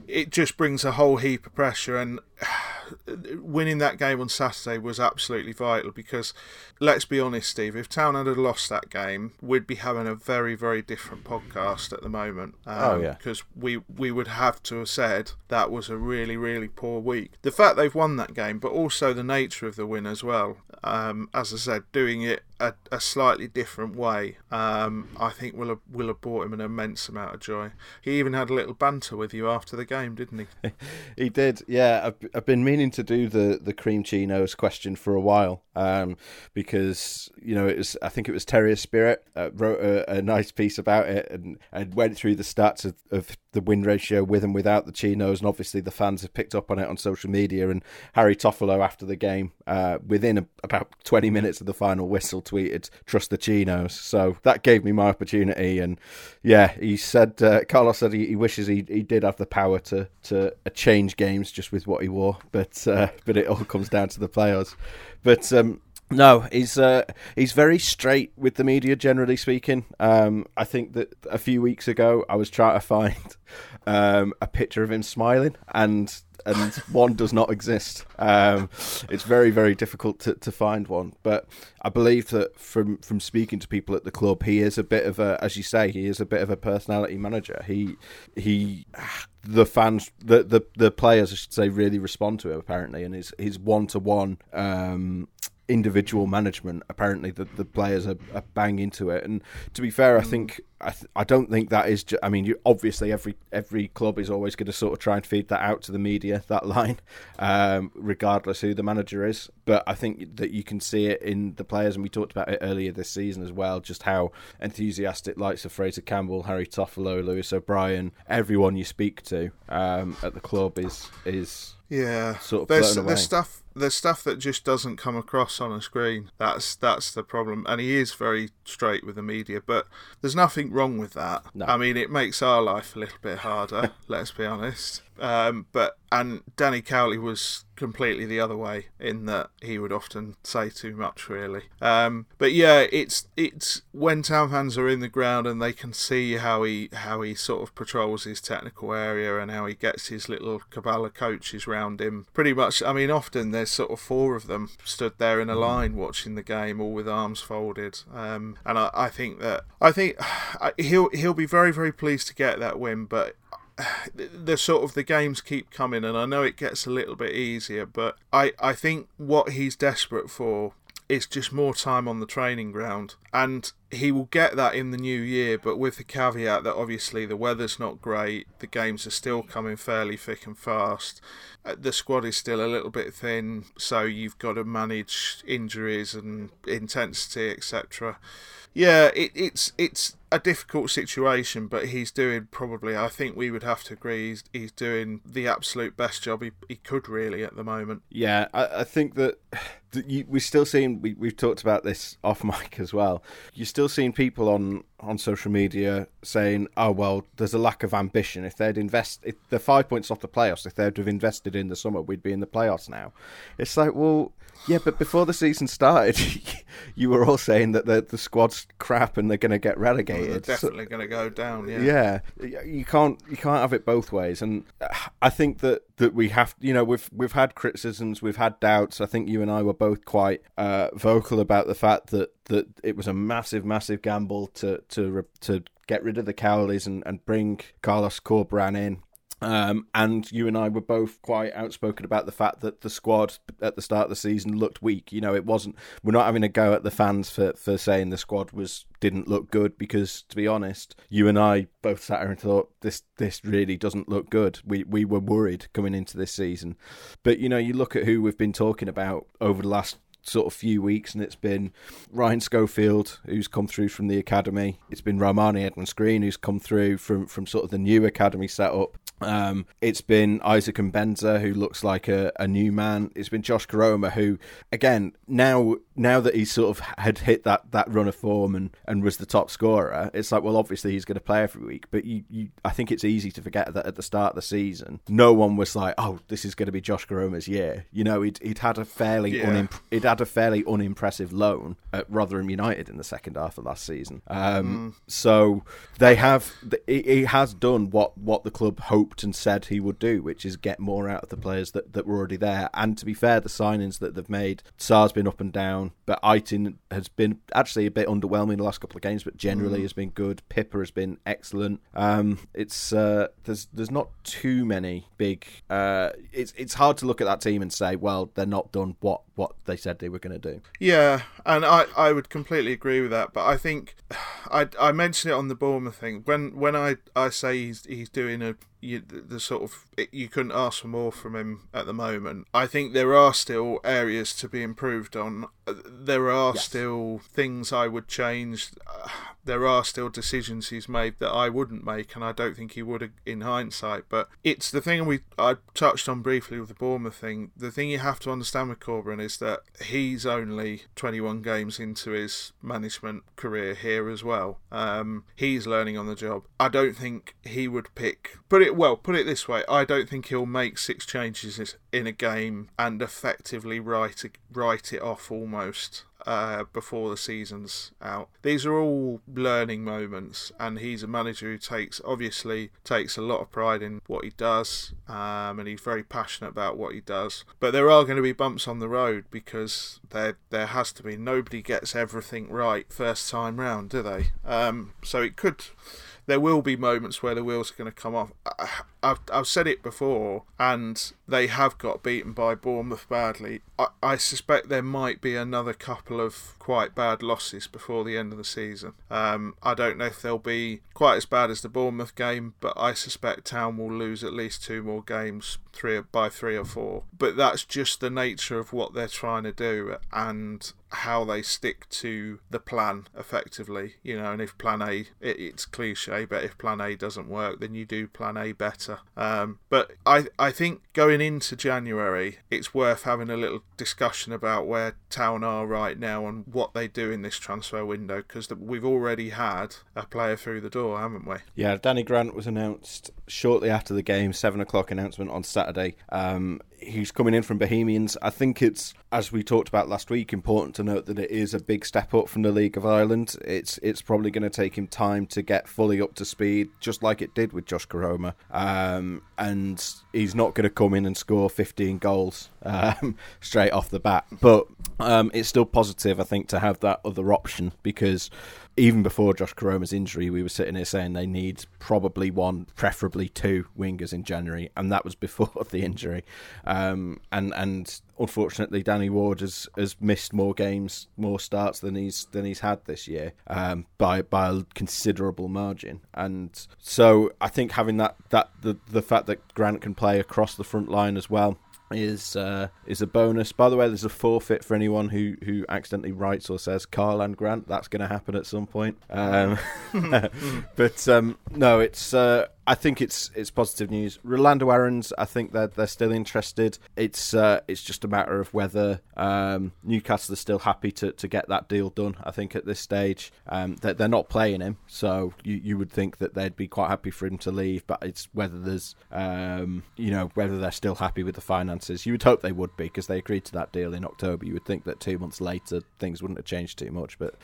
[SPEAKER 2] it just brings a whole heap of pressure and winning that game on Saturday was absolutely vital because let's be honest, Steve, if Town had lost that game, we'd be having a very, very different podcast at the moment.
[SPEAKER 1] Um, oh, yeah.
[SPEAKER 2] Because we, we would have to have said that was a really, really poor week. The fact they've won that game, but also the nature of the win as well. Um, as I said, doing it a, a slightly different way, um, I think will have, will have brought him an immense amount of joy. He even had a little banter with you after the game, didn't he?
[SPEAKER 1] he did, yeah. I've, I've been meaning to do the, the cream chinos question for a while um, because, you know, it was I think it was Terrier Spirit uh, wrote a, a, nice piece about it and, and went through the stats of, of the win ratio with and without the chinos. And obviously the fans have picked up on it on social media. And Harry Toffolo, after the game, uh, within a, about 20 minutes of the final whistle, tweeted, trust the chinos. So that gave me my opportunity. And yeah, he said, uh, Carlos said he, he, wishes he, he did have the power to, to uh, change games just with what he wore. But, uh, but it all comes down to the players. But um, no, he's uh, he's very straight with the media, generally speaking. Um, I think that a few weeks ago I was trying to find um, a picture of him smiling, and and one does not exist. Um, it's very, very difficult to, to find one. But I believe that from from speaking to people at the club, he is a bit of a, as you say, he is a bit of a personality manager. He he the fans, the, the the players, I should say, really respond to him apparently, and his his one to one individual management. Apparently, the, the players are, are bang into it. And to be fair, I mm. think I, th- I don't think that is. Ju- I mean, you, obviously every every club is always going to sort of try and feed that out to the media that line, um, regardless who the manager is. But I think that you can see it in the players, and we talked about it earlier this season as well. Just how enthusiastic likes of Fraser Campbell, Harry Toffolo, Lewis O'Brien, everyone you speak to um, at the club is is
[SPEAKER 2] yeah.
[SPEAKER 1] Sort of
[SPEAKER 2] there's there's stuff there's stuff that just doesn't come across on a screen. That's that's the problem. And he is very straight with the media, but there's nothing wrong with that.
[SPEAKER 1] No.
[SPEAKER 2] I mean, it makes our life a little bit harder. let's be honest. Um, but and Danny Cowley was completely the other way in that he would often say too much, really. Um, but yeah, it's it's when town fans are in the ground and they can see how he how he sort of patrols his technical area and how he gets his little cabal coaches round him. Pretty much, I mean, often there's sort of four of them stood there in a line watching the game, all with arms folded. Um, and I, I think that I think he'll he'll be very very pleased to get that win, but the sort of the games keep coming, and I know it gets a little bit easier, but I, I think what he's desperate for is just more time on the training ground, and he will get that in the new year, but with the caveat that obviously the weather's not great, the games are still coming fairly thick and fast, uh, the squad is still a little bit thin, so you've got to manage injuries and intensity, etc. Yeah, it, it's it's a difficult situation, but he's doing probably. I think we would have to agree he's, he's doing the absolute best job he, he could really at the moment.
[SPEAKER 1] Yeah, I, I think that, you, we're still seeing. We, we've talked about this off mic as well. You're still seeing people on on social media saying, "Oh well, there's a lack of ambition. If they'd invest, if the five points off the playoffs, if they'd have invested in the summer, we'd be in the playoffs now." It's like, well, yeah, but before the season started, you were all saying that the the squad's crap and they're going to get relegated. Well,
[SPEAKER 2] definitely so, going to go down. Yeah.
[SPEAKER 1] Yeah, you can't you can't have it both ways, and I think that that we have. You know, we've we've had criticisms, we've had doubts. I think you and I were both quite uh, vocal about the fact that that it was a massive, massive gamble to to to get rid of the Cowleys and, and bring Carlos Corberán in. Um, and you and I were both quite outspoken about the fact that the squad at the start of the season looked weak. You know, it wasn't. We're not having a go at the fans for, for saying the squad was didn't look good because, to be honest, you and I both sat here and thought this this really doesn't look good. We we were worried coming into this season, but you know, you look at who we've been talking about over the last sort of few weeks, and it's been Ryan Schofield who's come through from the academy. It's been Rarmani Edmonds Green who's come through from from sort of the new academy setup. Um, it's been Isaac Mbenza who looks like a, a new man. It's been Josh Koroma who, again, now now that he's sort of had hit that, that run of form and, and was the top scorer, it's like, well, obviously he's going to play every week. But you, you, I think it's easy to forget that at the start of the season, no one was like, oh, this is going to be Josh Koroma's year. You know, he'd, he'd had a fairly
[SPEAKER 2] Yeah.
[SPEAKER 1] he'd had a fairly unimpressive loan at Rotherham United in the second half of last season. Um, So they have he has done what what the club hoped and said he would do, which is get more out of the players that, that were already there. And to be fair, the signings that they've made, Sarr's been up and down, but Eiting has been actually a bit underwhelming the last couple of games, but generally has been good. Pipa has been excellent. Um, it's uh, there's there's not too many big. Uh, it's it's hard to look at that team and say, well, they're not done what what they said they were going to do.
[SPEAKER 2] Yeah, and I, I would completely agree with that. But I think I, I mentioned it on the Bournemouth thing when when I, I say he's he's doing a you, the, sort of you couldn't ask for more from him at the moment. I think there are still areas to be improved on. There are
[SPEAKER 1] Yes.
[SPEAKER 2] still things I would change. There are still decisions he's made that I wouldn't make, and I don't think he would in hindsight. But it's the thing we I touched on briefly with the Bournemouth thing. The thing you have to understand with Corberán is that he's only 21 games into his management career here as well. Um, he's learning on the job. I don't think he would pick. Put it well. Put it this way. I don't think he'll make six changes in a game and effectively write it, write it off almost uh, before the season's out. These are all learning moments, and he's a manager who takes obviously takes a lot of pride in what he does, um, and he's very passionate about what he does. But there are going to be bumps on the road because there there has to be. Nobody gets everything right first time round, do they? Um, so it could. There will be moments where the wheels are going to come off. I- I've, I've said it before, and they have got beaten by Bournemouth badly. I, I suspect there might be another couple of quite bad losses before the end of the season. Um, I don't know if they'll be quite as bad as the Bournemouth game, but I suspect Town will lose at least two more games, three by three or four. But that's just the nature of what they're trying to do, and how they stick to the plan effectively, you know. And if Plan A, it, it's cliche, but if Plan A doesn't work, then you do Plan A better. Um, but I, I think going into January, it's worth having a little discussion about where Town are right now and what they do in this transfer window because we've already had a player through the door, haven't we?
[SPEAKER 1] Yeah, Danny Grant was announced shortly after the game, seven o'clock announcement on Saturday. Um, he's coming in from Bohemians. I think it's, as we talked about last week, important to note that it is a big step up from the League of Ireland. It's it's probably going to take him time to get fully up to speed, just like it did with Josh Koroma. Um, and he's not going to come in and score 15 goals um, straight off the bat. But um, it's still positive, I think, to have that other option because even before Josh Koroma's injury, we were sitting here saying they need probably one, preferably two wingers in January, and that was before the injury. Um, and and unfortunately, Danny Ward has, has missed more games, more starts than he's than he's had this year um, by by a considerable margin. And so I think having that that the the fact that Grant can play across the front line as well is uh, is a bonus. By the way, there's a forfeit for anyone who, who accidentally writes or says Karlan Grant. That's going to happen at some point. Um, but um, no, it's. Uh, I think it's it's positive news. Rolando Aarons, I think they're they're still interested. It's uh, it's just a matter of whether um, Newcastle are still happy to, to get that deal done. I think at this stage, um, that they're not playing him, so you, you would think that they'd be quite happy for him to leave. But it's whether there's um, you know whether they're still happy with the finances. You would hope they would be because they agreed to that deal in October. You would think that two months later things wouldn't have changed too much, but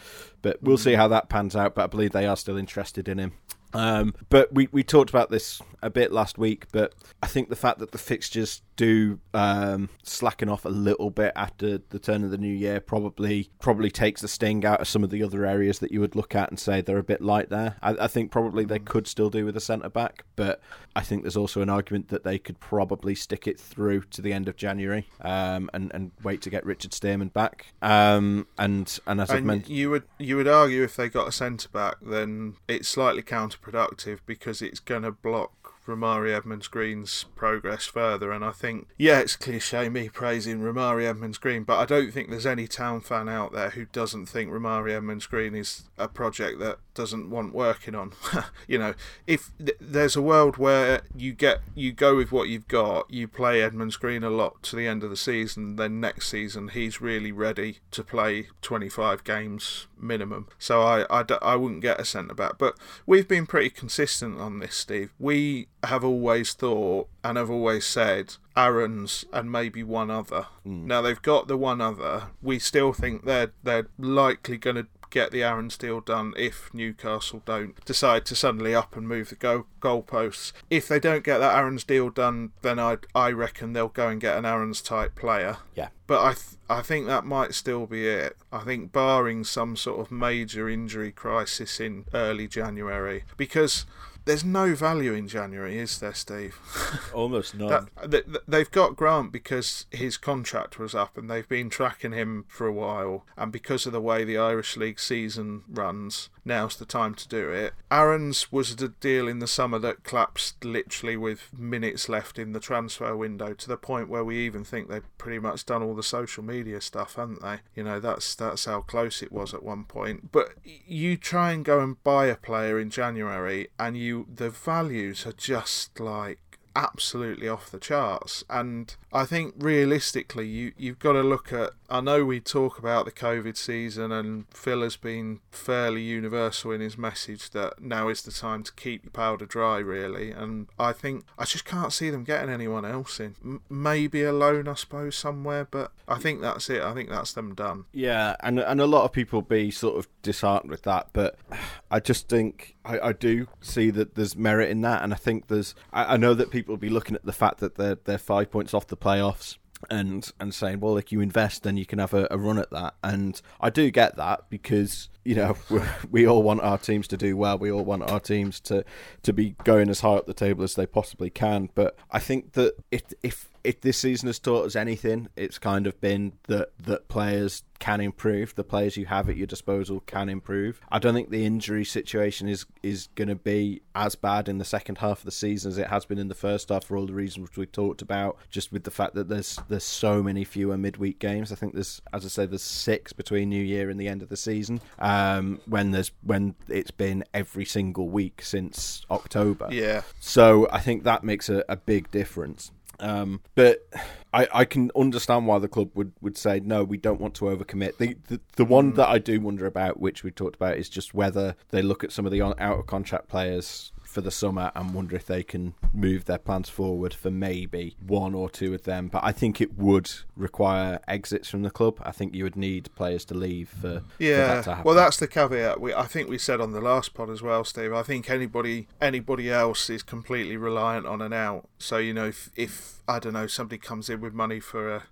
[SPEAKER 1] but we'll see how that pans out. But I believe they are still interested in him. Um, but we, we talked about this a bit last week, but I think the fact that the fixtures do um, slacken off a little bit after the turn of the new year probably probably takes the sting out of some of the other areas that you would look at and say they're a bit light there. I, I think probably they could still do with a centre back, but I think there's also an argument that they could probably stick it through to the end of January um, and and wait to get Richard Stearman back. Um, and and as I've mentioned,
[SPEAKER 2] you would you would argue if they got a centre back, then it's slightly counterproductive because it's going to block Rarmani Edmonds Green's progress further. And I think, yeah, it's cliche me praising Rarmani Edmonds Green, but I don't think there's any town fan out there who doesn't think Rarmani Edmonds Green is a project that doesn't want working on. you know, if th- there's a world where you get you go with what you've got, you play Edmonds Green a lot to the end of the season, then next season he's really ready to play 25 games minimum. So I, I, I wouldn't get a centre back. But we've been pretty consistent on this, Steve. We have always thought and have always said Aarons and maybe one other. Mm. Now they've got the one other. We still think they're they're likely going to get the Aarons deal done if Newcastle don't decide to suddenly up and move the goal goalposts. If they don't get that Aarons deal done, then I I reckon they'll go and get an Aarons type player.
[SPEAKER 1] Yeah.
[SPEAKER 2] But I th- I think that might still be it. I think barring some sort of major injury crisis in early January, because there's no value in January, is there, Steve?
[SPEAKER 1] Almost none.
[SPEAKER 2] that, they've got Grant because his contract was up and they've been tracking him for a while. And because of the way the Irish League season runs, now's the time to do it. Aarons was a deal in the summer that collapsed literally with minutes left in the transfer window to the point where we even think they've pretty much done all the social media stuff, haven't they? You know, that's that's how close it was at one point. But you try and go and buy a player in January and you the values are just like absolutely off the charts. And I think realistically, you you've got to look at. I know we talk about the COVID season, and Phil has been fairly universal in his message that now is the time to keep your powder dry, really. And I think I just can't see them getting anyone else in. M- maybe a loan, I suppose, somewhere, but I think that's it. I think that's them done.
[SPEAKER 1] Yeah, and and a lot of people be sort of disheartened with that, but I just think I, I do see that there's merit in that, and I think there's. I, I know that people will be looking at the fact that they're they're five points off the playoffs and and saying, well, if you invest, then you can have a, a, run at that. And I do get that because you know we all want our teams to do well. We all want our teams to to be going as high up the table as they possibly can. But I think that if if if this season has taught us anything, it's kind of been that that players can improve. The players you have at your disposal can improve. I don't think the injury situation is is going to be as bad in the second half of the season as it has been in the first half for all the reasons which we talked about. Just with the fact that there's there's so many fewer midweek games. I think there's, as I said, there's six between New Year and the end of the season. Um, when there's when it's been every single week since October.
[SPEAKER 2] Yeah.
[SPEAKER 1] So I think that makes a, a big difference. Um, but I, I can understand why the club would, would say no, we don't want to overcommit. The the, the one mm. that I do wonder about, which we talked about, is just whether they look at some of the out of contract players for the summer and wonder if they can move their plans forward for maybe one or two of them. But I think it would require exits from the club. I think you would need players to leave for,
[SPEAKER 2] yeah.
[SPEAKER 1] For that
[SPEAKER 2] well, that's the caveat. We, I think we said on the last pod as well, Steve. I think anybody anybody else is completely reliant on an out. So you know, if, if I don't know somebody comes in with money for a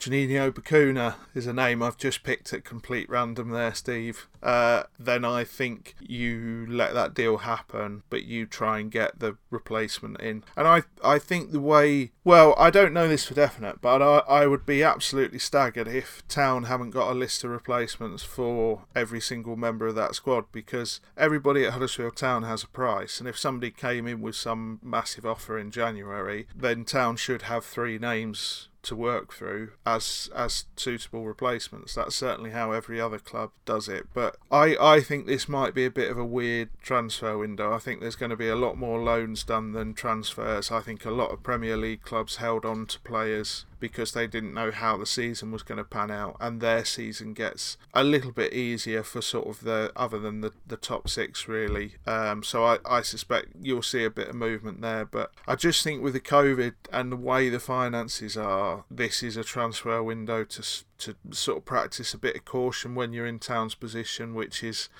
[SPEAKER 2] Juninho Bacuna is a name I've just picked at complete random there, Steve. Uh, then I think you let that deal happen, but you try and get the replacement in. And I, I think the way, well, I don't know this for definite, but I, I would be absolutely staggered if Town haven't got a list of replacements for every single member of that squad because everybody at Huddersfield Town has a price, and if somebody came in with some massive offer in January, then Town should have three names to work through as as suitable replacements. That's certainly how every other club does it. But I, I think this might be a bit of a weird transfer window. I think there's going to be a lot more loans done than transfers. I think a lot of Premier League clubs held on to players because they didn't know how the season was going to pan out, and their season gets a little bit easier for sort of the other than the, the top six really. Um, so I, I suspect you'll see a bit of movement there, but I just think with the COVID and the way the finances are, this is a transfer window to to sort of practice a bit of caution when you're in Town's position, which is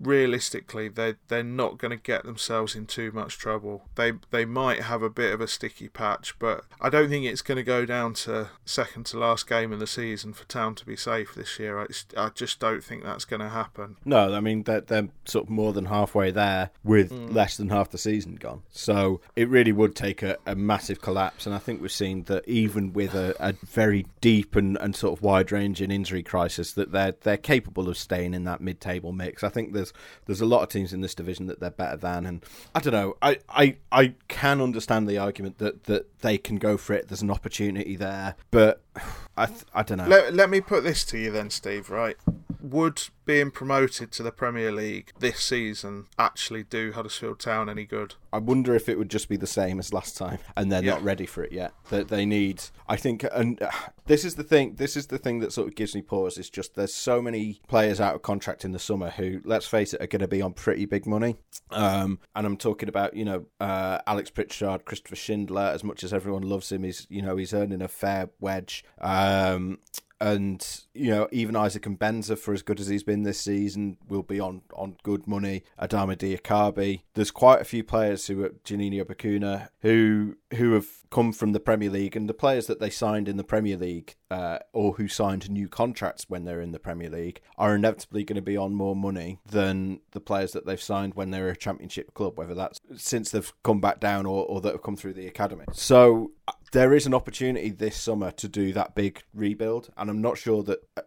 [SPEAKER 2] realistically they they're not going to get themselves in too much trouble. They they might have a bit of a sticky patch, but I don't think it's going to go down to second to last game of the season for Town to be safe this year. I, I just don't think that's going to happen.
[SPEAKER 1] No, I mean they're, they're sort of more than halfway there with mm. less than half the season gone. So it really would take a, a massive collapse, and I think we've seen that even with a, a very deep and, and sort of wide wide-ranging injury crisis that they're they're capable of staying in that mid-table mix. I think there's there's a lot of teams in this division that they're better than, and I don't know. I, I, I can understand the argument that, that they can go for it. There's an opportunity there, but I I don't know.
[SPEAKER 2] Let, let me put this to you then, Steve. Right, would being promoted to the Premier League this season actually do Huddersfield Town any good?
[SPEAKER 1] I wonder if it would just be the same as last time, and they're yeah. not ready for it yet. That they need, I think, and uh, this is the thing. This is the thing that sort of gives me pause. It's just there's so many players out of contract in the summer who, let's face it, are going to be on pretty big money. Um, and I'm talking about you know uh, Alex Pritchard, Christopher Schindler. As much as everyone loves him, he's you know he's earning a fair wedge. Um, and you know even Isaac Mbenza for as good as he's been this season will be on on good money. Adama Diakhaby. There's quite a few players who are Juninho Bacuna who who have come from the Premier League and the players that they signed in the Premier League uh, or who signed new contracts when they're in the Premier League are inevitably going to be on more money than the players that they've signed when they're a Championship club, whether that's since they've come back down or, or that have come through the academy. So there is an opportunity this summer to do that big rebuild, and I'm not sure that uh,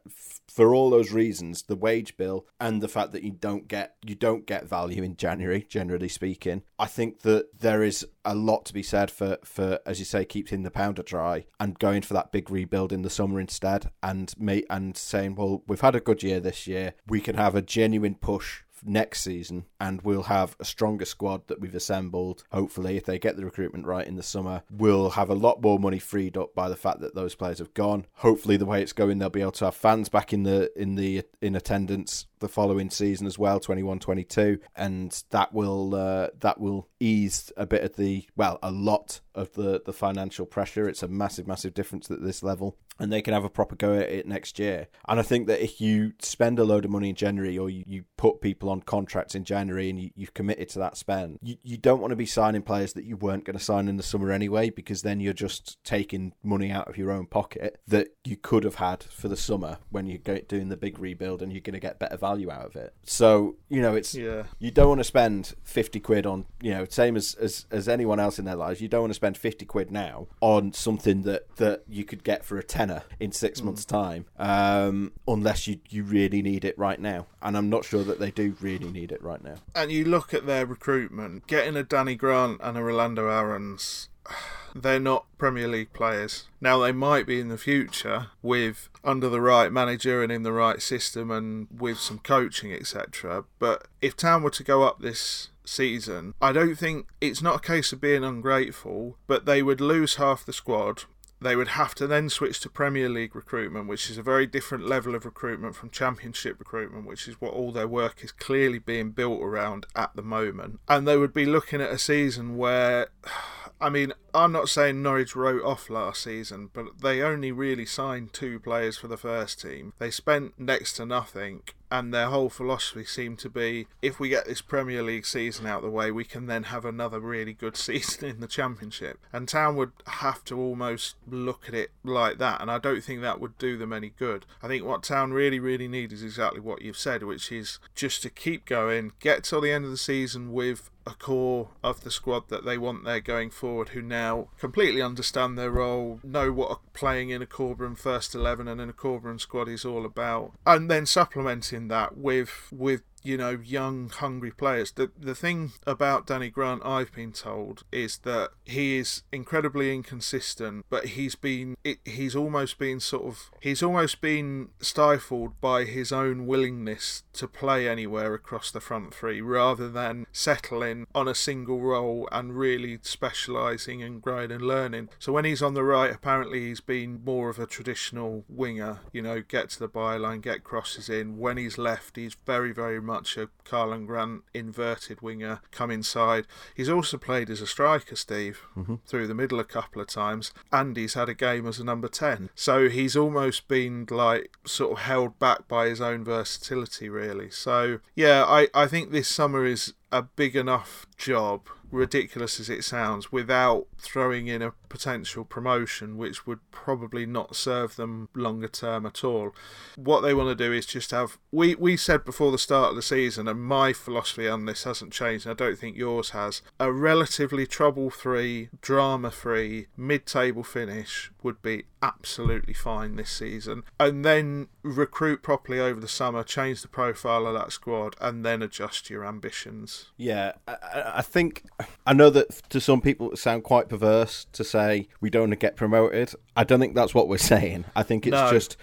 [SPEAKER 1] for all those reasons, the wage bill and the fact that you don't get you don't get value in January, generally speaking, I think that there is a lot to be said for for as you say, keeping the powder dry and going for that big rebuild in the summer instead, and mate and saying, well, we've had a good year this year, we can have a genuine push next season, and we'll have a stronger squad that we've assembled. Hopefully, if they get the recruitment right in the summer, we'll have a lot more money freed up by the fact that those players have gone. Hopefully, the way it's going, they'll be able to have fans back in the in the in attendance the following season as well 21-22 and that will uh, that will ease a bit of the well a lot of the the financial pressure it's a massive massive difference at this level and they can have a proper go at it next year. And I think that if you spend a load of money in January or you, you put people on contracts in January and you, you've committed to that spend, you, you don't want to be signing players that you weren't going to sign in the summer anyway, because then you're just taking money out of your own pocket that you could have had for the summer when you're doing the big rebuild and you're going to get better value out of it. So, you know, it's, yeah. you don't want to spend 50 quid on, you know, same as, as, as anyone else in their lives, you don't want to spend 50 quid now on something that, that you could get for a 10 tenner in six mm. months' time, um, unless you, you really need it right now. And I'm not sure that they do really need it right now.
[SPEAKER 2] And you look at their recruitment, getting a Danny Grant and a Rolando Aarons. They're not Premier League players. Now they might be in the future with under the right manager and in the right system and with some coaching, etc. But if Town were to go up this season, I don't think it's not a case of being ungrateful, but they would lose half the squad they would have to then switch to Premier League recruitment, which is a very different level of recruitment from Championship recruitment, which is what all their work is clearly being built around at the moment. And they would be looking at a season where, I mean, I'm not saying Norwich wrote off last season, but they only really signed two players for the first team. They spent next to nothing, and their whole philosophy seemed to be if we get this Premier League season out of the way, we can then have another really good season in the Championship. And Town would have to almost look at it like that, and I don't think that would do them any good. I think what Town really, really need is exactly what you've said, which is just to keep going, get till the end of the season with a core of the squad that they want there going forward who now completely understand their role, know what playing in a Corberán first 11 and in a Corberán squad is all about. And then supplementing that with with you know, young, hungry players. The the thing about Danny Grant, I've been told, is that he is incredibly inconsistent, but he's been it, he's almost been sort of he's almost been stifled by his own willingness to play anywhere across the front three, rather than settling on a single role and really specialising and growing and learning. So when he's on the right, apparently he's been more of a traditional winger. You know, get to the byline, get crosses in. When he's left, he's very very much much a Karlan Grant inverted winger come inside. He's also played as a striker, Steve, mm-hmm. through the middle a couple of times, and he's had a game as a number 10. So he's almost been like sort of held back by his own versatility, really. So, yeah, I, I think this summer is a big enough job ridiculous as it sounds, without throwing in a potential promotion, which would probably not serve them longer term at all. What they want to do is just have. We, we said before the start of the season, and my philosophy on this hasn't changed, and I don't think yours has, a relatively trouble free, drama free, mid table finish would be absolutely fine this season, and then recruit properly over the summer, change the profile of that squad, and then adjust your ambitions.
[SPEAKER 1] Yeah, I, I think I know that to some people it sound quite perverse to say we don't want to get promoted. I don't think that's what we're saying. I think it's
[SPEAKER 2] No.
[SPEAKER 1] just.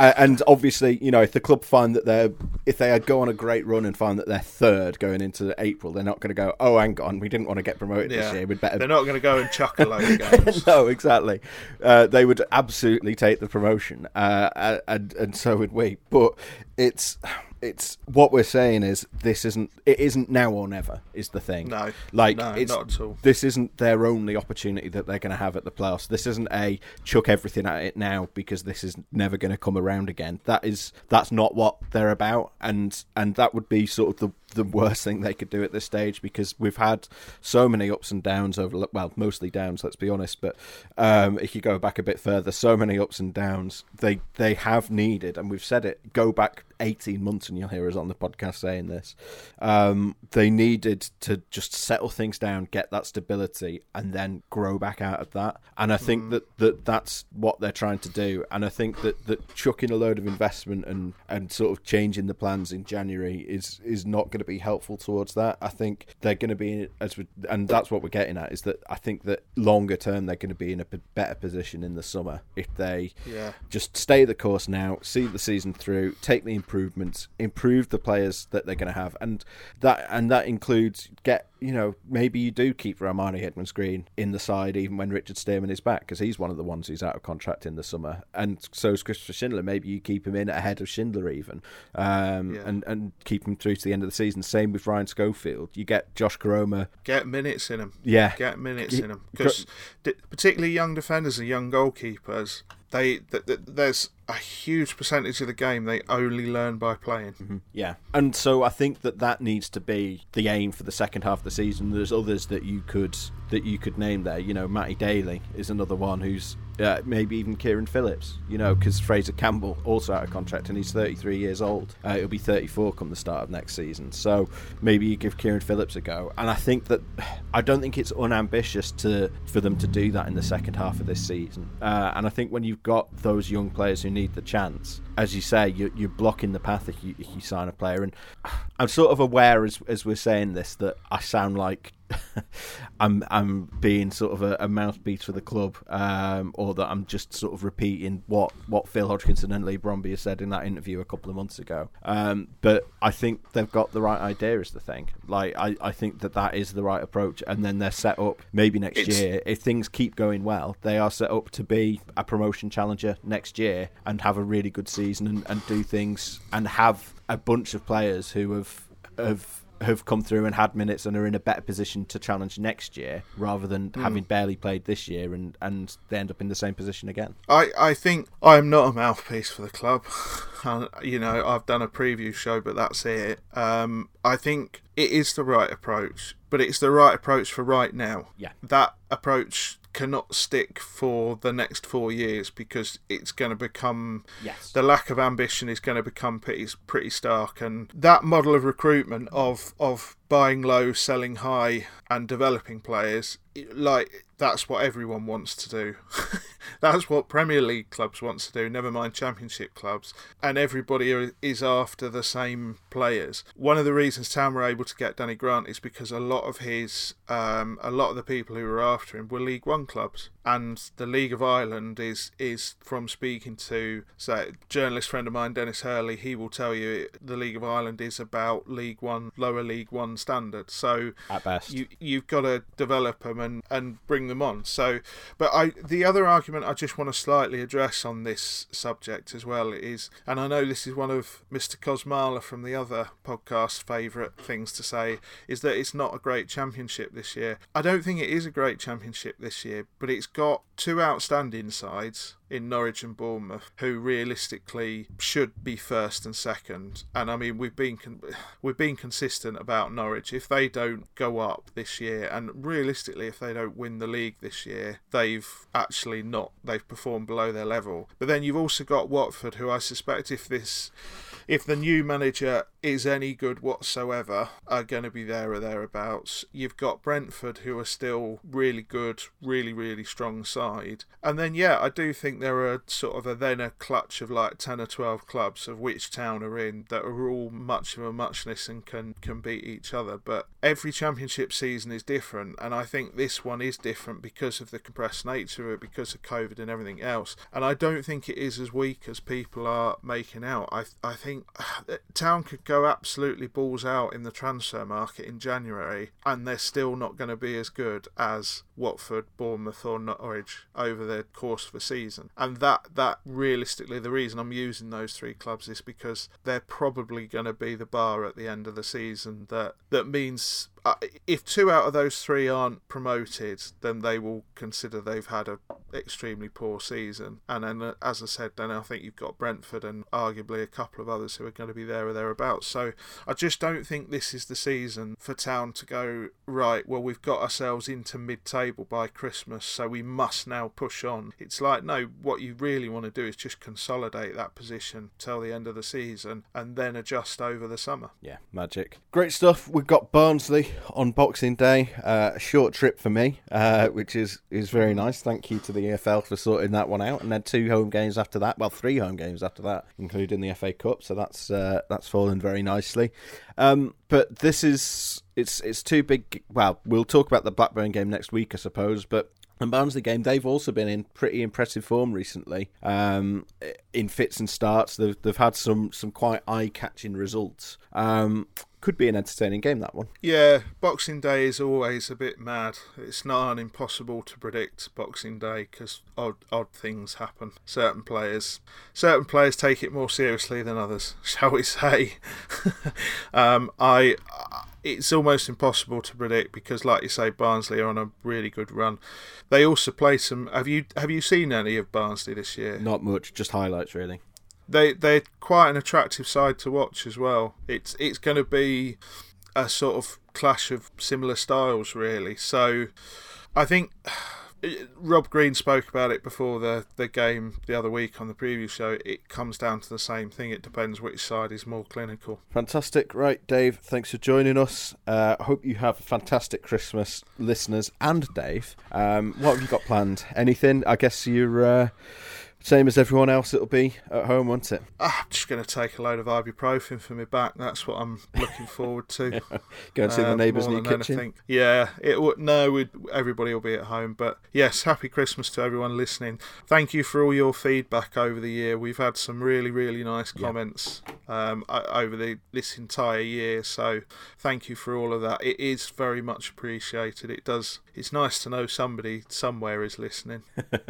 [SPEAKER 1] And obviously, you know, if the club find that they're, if they go on a great run and find that they're third going into April, they're not going to go, oh, hang on, we didn't want to get promoted
[SPEAKER 2] Yeah,
[SPEAKER 1] this year. We'd better
[SPEAKER 2] they're not going to go and chuck a load of games.
[SPEAKER 1] no, exactly. Uh, they would absolutely take the promotion, uh, and and so would we. But it's it's what we're saying is this isn't it isn't now or never is the thing.
[SPEAKER 2] No,
[SPEAKER 1] like
[SPEAKER 2] no,
[SPEAKER 1] it's
[SPEAKER 2] not at all.
[SPEAKER 1] this isn't their only opportunity that they're going to have at the playoffs. This isn't a chuck everything at it now because this is never going to come around again. That is that's not what they're about, and and that would be sort of the the worst thing they could do at this stage because we've had so many ups and downs over well mostly downs let's be honest but um, if you go back a bit further so many ups and downs they they have needed and we've said it go back 18 months and you'll hear us on the podcast saying this um, they needed to just settle things down get that stability and then grow back out of that and I think that, that that's what they're trying to do and I think that, that chucking a load of investment and, and sort of changing the plans in January is is not going to be helpful towards that. I think they're going to be as we, and that's what we're getting at is that I think that longer term they're going to be in a p- better position in the summer if they
[SPEAKER 2] Yeah.
[SPEAKER 1] just stay the course now, see the season through, take the improvements, improve the players that they're going to have, and that and that includes get you know maybe you do keep Rarmani Edmonds Green in the side even when Richard Stearman is back because he's one of the ones who's out of contract in the summer, and so is Christopher Schindler. Maybe you keep him in ahead of Schindler even, um,
[SPEAKER 2] Yeah.
[SPEAKER 1] and and keep him through to the end of the season. Same with Ryan Schofield. You get Josh Koroma.
[SPEAKER 2] Get minutes in him.
[SPEAKER 1] Yeah,
[SPEAKER 2] Get minutes in him because particularly young defenders and young goalkeepers, they th- th- there's a huge percentage of the game they only learn by playing. Mm-hmm.
[SPEAKER 1] Yeah, and so I think that that needs to be the aim for the second half of the season. There's others that you could that you could name there. You know, Matty Daly is another one who's uh, maybe even Kieran Phillips. You know, because Fraizer Campbell also out of contract and he's 33 years old. Uh, he'll be 34 come the start of next season. So maybe you give Kieran Phillips a go. And I think that I don't think it's unambitious to for them to do that in the second half of this season. Uh, and I think when you've got those young players who need the chance, as you say, you, you're blocking the path if you, if you sign a player. And I'm sort of aware as as we're saying this that I sound like I'm I'm being sort of a, a mouthpiece for the club, um, or that I'm just sort of repeating what, what Phil Hodgkinson and Leigh Bromby said in that interview a couple of months ago. Um, but I think they've got the right idea is the thing. Like I, I think that that is the right approach, and then they're set up maybe next
[SPEAKER 2] It's-
[SPEAKER 1] year if things keep going well. They are set up to be a promotion challenger next year and have a really good season and, and do things and have a bunch of players who have have have come through and had minutes and are in a better position to challenge next year rather than having barely played this year and, and they end up in the same position again.
[SPEAKER 2] I, I think I'm not a mouthpiece for the club. You know, I've done a preview show, but that's it. Um, I think it is the right approach, but it's the right approach for right now.
[SPEAKER 1] Yeah.
[SPEAKER 2] That approach cannot stick for the next four years because it's going to become
[SPEAKER 1] Yes.
[SPEAKER 2] the lack of ambition is going to become pretty pretty stark and that model of recruitment of of buying low selling high and developing players, like that's what everyone wants to do. That's what premier league clubs want to do never mind championship clubs. And everybody is after the same players. One of the reasons town were able to get danny grant is because a lot of his um, a lot of the people who were after him were league one clubs and the league of ireland is is from speaking to say journalist friend of mine dennis hurley he will tell you the league of ireland is about league one lower league one standard so
[SPEAKER 1] At best.
[SPEAKER 2] you you've got to develop them and, and bring them on. So, but I the other argument I just want to slightly address on this subject as well is, and I know this is one of Mr. Cosmala from the other podcast favourite things to say, is that it's not a great championship this year. I don't think it is a great championship this year, but it's got two outstanding sides in Norwich and Bournemouth, who realistically should be first and second. And I mean, we've been con- we've been consistent about Norwich. If they don't go up this year, and realistically, if they don't win the league this year, they've actually not. They've performed below their level. But then you've also got Watford, who I suspect if this if the new manager is any good whatsoever are going to be there or thereabouts. You've got Brentford, who are still really good, really, really strong side. And then, yeah, I do think there are sort of a then a clutch of like 10 or 12 clubs of which town are in that are all much of a muchness and can, can beat each other. But every championship season is different. And I think this one is different because of the compressed nature of it, because of COVID and everything else. And I don't think it is as weak as people are making out. I, I think Town could go absolutely balls out in the transfer market in January, and they're still not going to be as good as Watford, Bournemouth, or Norwich over the course of a season. And that that realistically, the reason I'm using those three clubs is because they're probably going to be the bar at the end of the season. That that means uh, if two out of those three aren't promoted, then they will consider they've had a extremely poor season. And then, uh, as I said, then I think you've got Brentford and arguably a couple of others who are going to be there or thereabouts. So I just don't think this is the season for Town to go right. Well, we've got ourselves into mid-table by Christmas, so we must now push on. It's like no, what you really want to do is just consolidate that position till the end of the season and then adjust over the summer.
[SPEAKER 1] Yeah, magic. Great stuff. We've got Barnsley on Boxing Day. Uh, a short trip for me, uh, which is is very nice. Thank you to the EFL for sorting that one out. And then two home games after that. Well, three home games after that, including the FA Cup. So that's uh, that's fallen very nicely. Um, but this is it's it's too big. Well, we'll talk about the Blackburn game next week, I suppose. But and Barnsley game, they've also been in pretty impressive form recently. Um, in fits and starts, they've they've had some some quite eye catching results. Um, could be an entertaining game that one.
[SPEAKER 2] Yeah, Boxing Day is always a bit mad. It's not impossible to predict Boxing Day because odd odd things happen. Certain players, certain players take it more seriously than others, shall we say? um, I. It's almost impossible to predict because, like you say, Barnsley are on a really good run. They also play some. Have you have you seen any of Barnsley this year?
[SPEAKER 1] Not much, just highlights really
[SPEAKER 2] they they're quite an attractive side to watch as well. It's it's going to be a sort of clash of similar styles, really. So I think Rob Green spoke about it before the the game the other week on the preview show. It comes down to the same thing. It depends which side is more clinical.
[SPEAKER 1] Fantastic, right, Dave? Thanks for joining us. Uh, I hope you have a fantastic Christmas, listeners, and Dave. Um, what have you got planned? Anything? I guess you're. Uh, same as everyone else, it'll be at home, won't it?
[SPEAKER 2] Ah, I'm just going to take a load of ibuprofen for my back. That's what I'm looking forward to.
[SPEAKER 1] yeah. Go and see uh, the neighbours in your kitchen. Anything.
[SPEAKER 2] Yeah, it would. No, everybody will be at home. But yes, happy Christmas to everyone listening. Thank you for all your feedback over the year. We've had some really, really nice comments yeah. um, over the this entire year. So thank you for all of that. It is very much appreciated. It does. It's nice to know somebody somewhere is listening.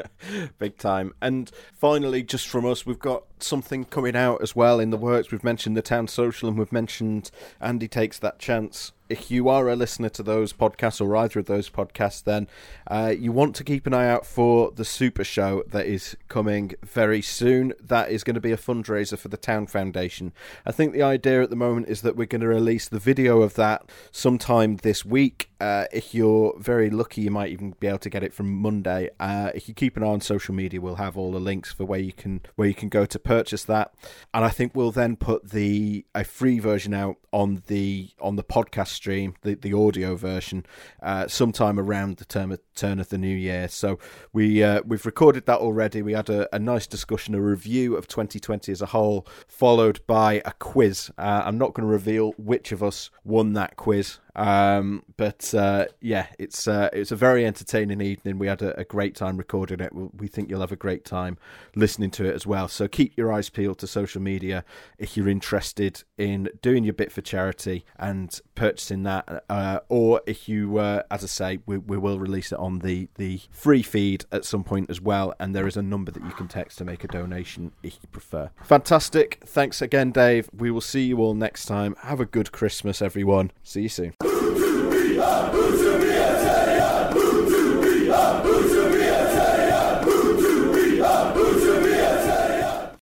[SPEAKER 1] Big time. And finally, just from us, we've got something coming out as well in the works. We've mentioned the town social, and we've mentioned Andy takes that chance if you are a listener to those podcasts or either of those podcasts, then uh, you want to keep an eye out for the Super Show that is coming very soon. That is going to be a fundraiser for the Town Foundation. I think the idea at the moment is that we're going to release the video of that sometime this week. Uh, if you're very lucky, you might even be able to get it from Monday. Uh, if you keep an eye on social media, we'll have all the links for where you can where you can go to purchase that. And I think we'll then put the a free version out on the on the podcast stream, the, the audio version, uh, sometime around the term of, turn of the new year. So we uh, we've recorded that already. We had a, a, nice discussion, a review of 2020 as a whole, followed by a quiz. Uh, I'm not going to reveal which of us won that quiz. Um, but uh, yeah, it's uh, it's a very entertaining evening. We had a, a, great time recording it. We think you'll have a great time listening to it as well. So keep your eyes peeled to social media if you're interested in doing your bit for charity and purchasing that, uh, or if you, uh, as I say, we, we will release it on the the free feed at some point as well. And there is a number that you can text to make a donation if you prefer. Fantastic. Thanks again, Dave. We will see you all next time. Have a good Christmas, everyone. See you soon. Who do we are?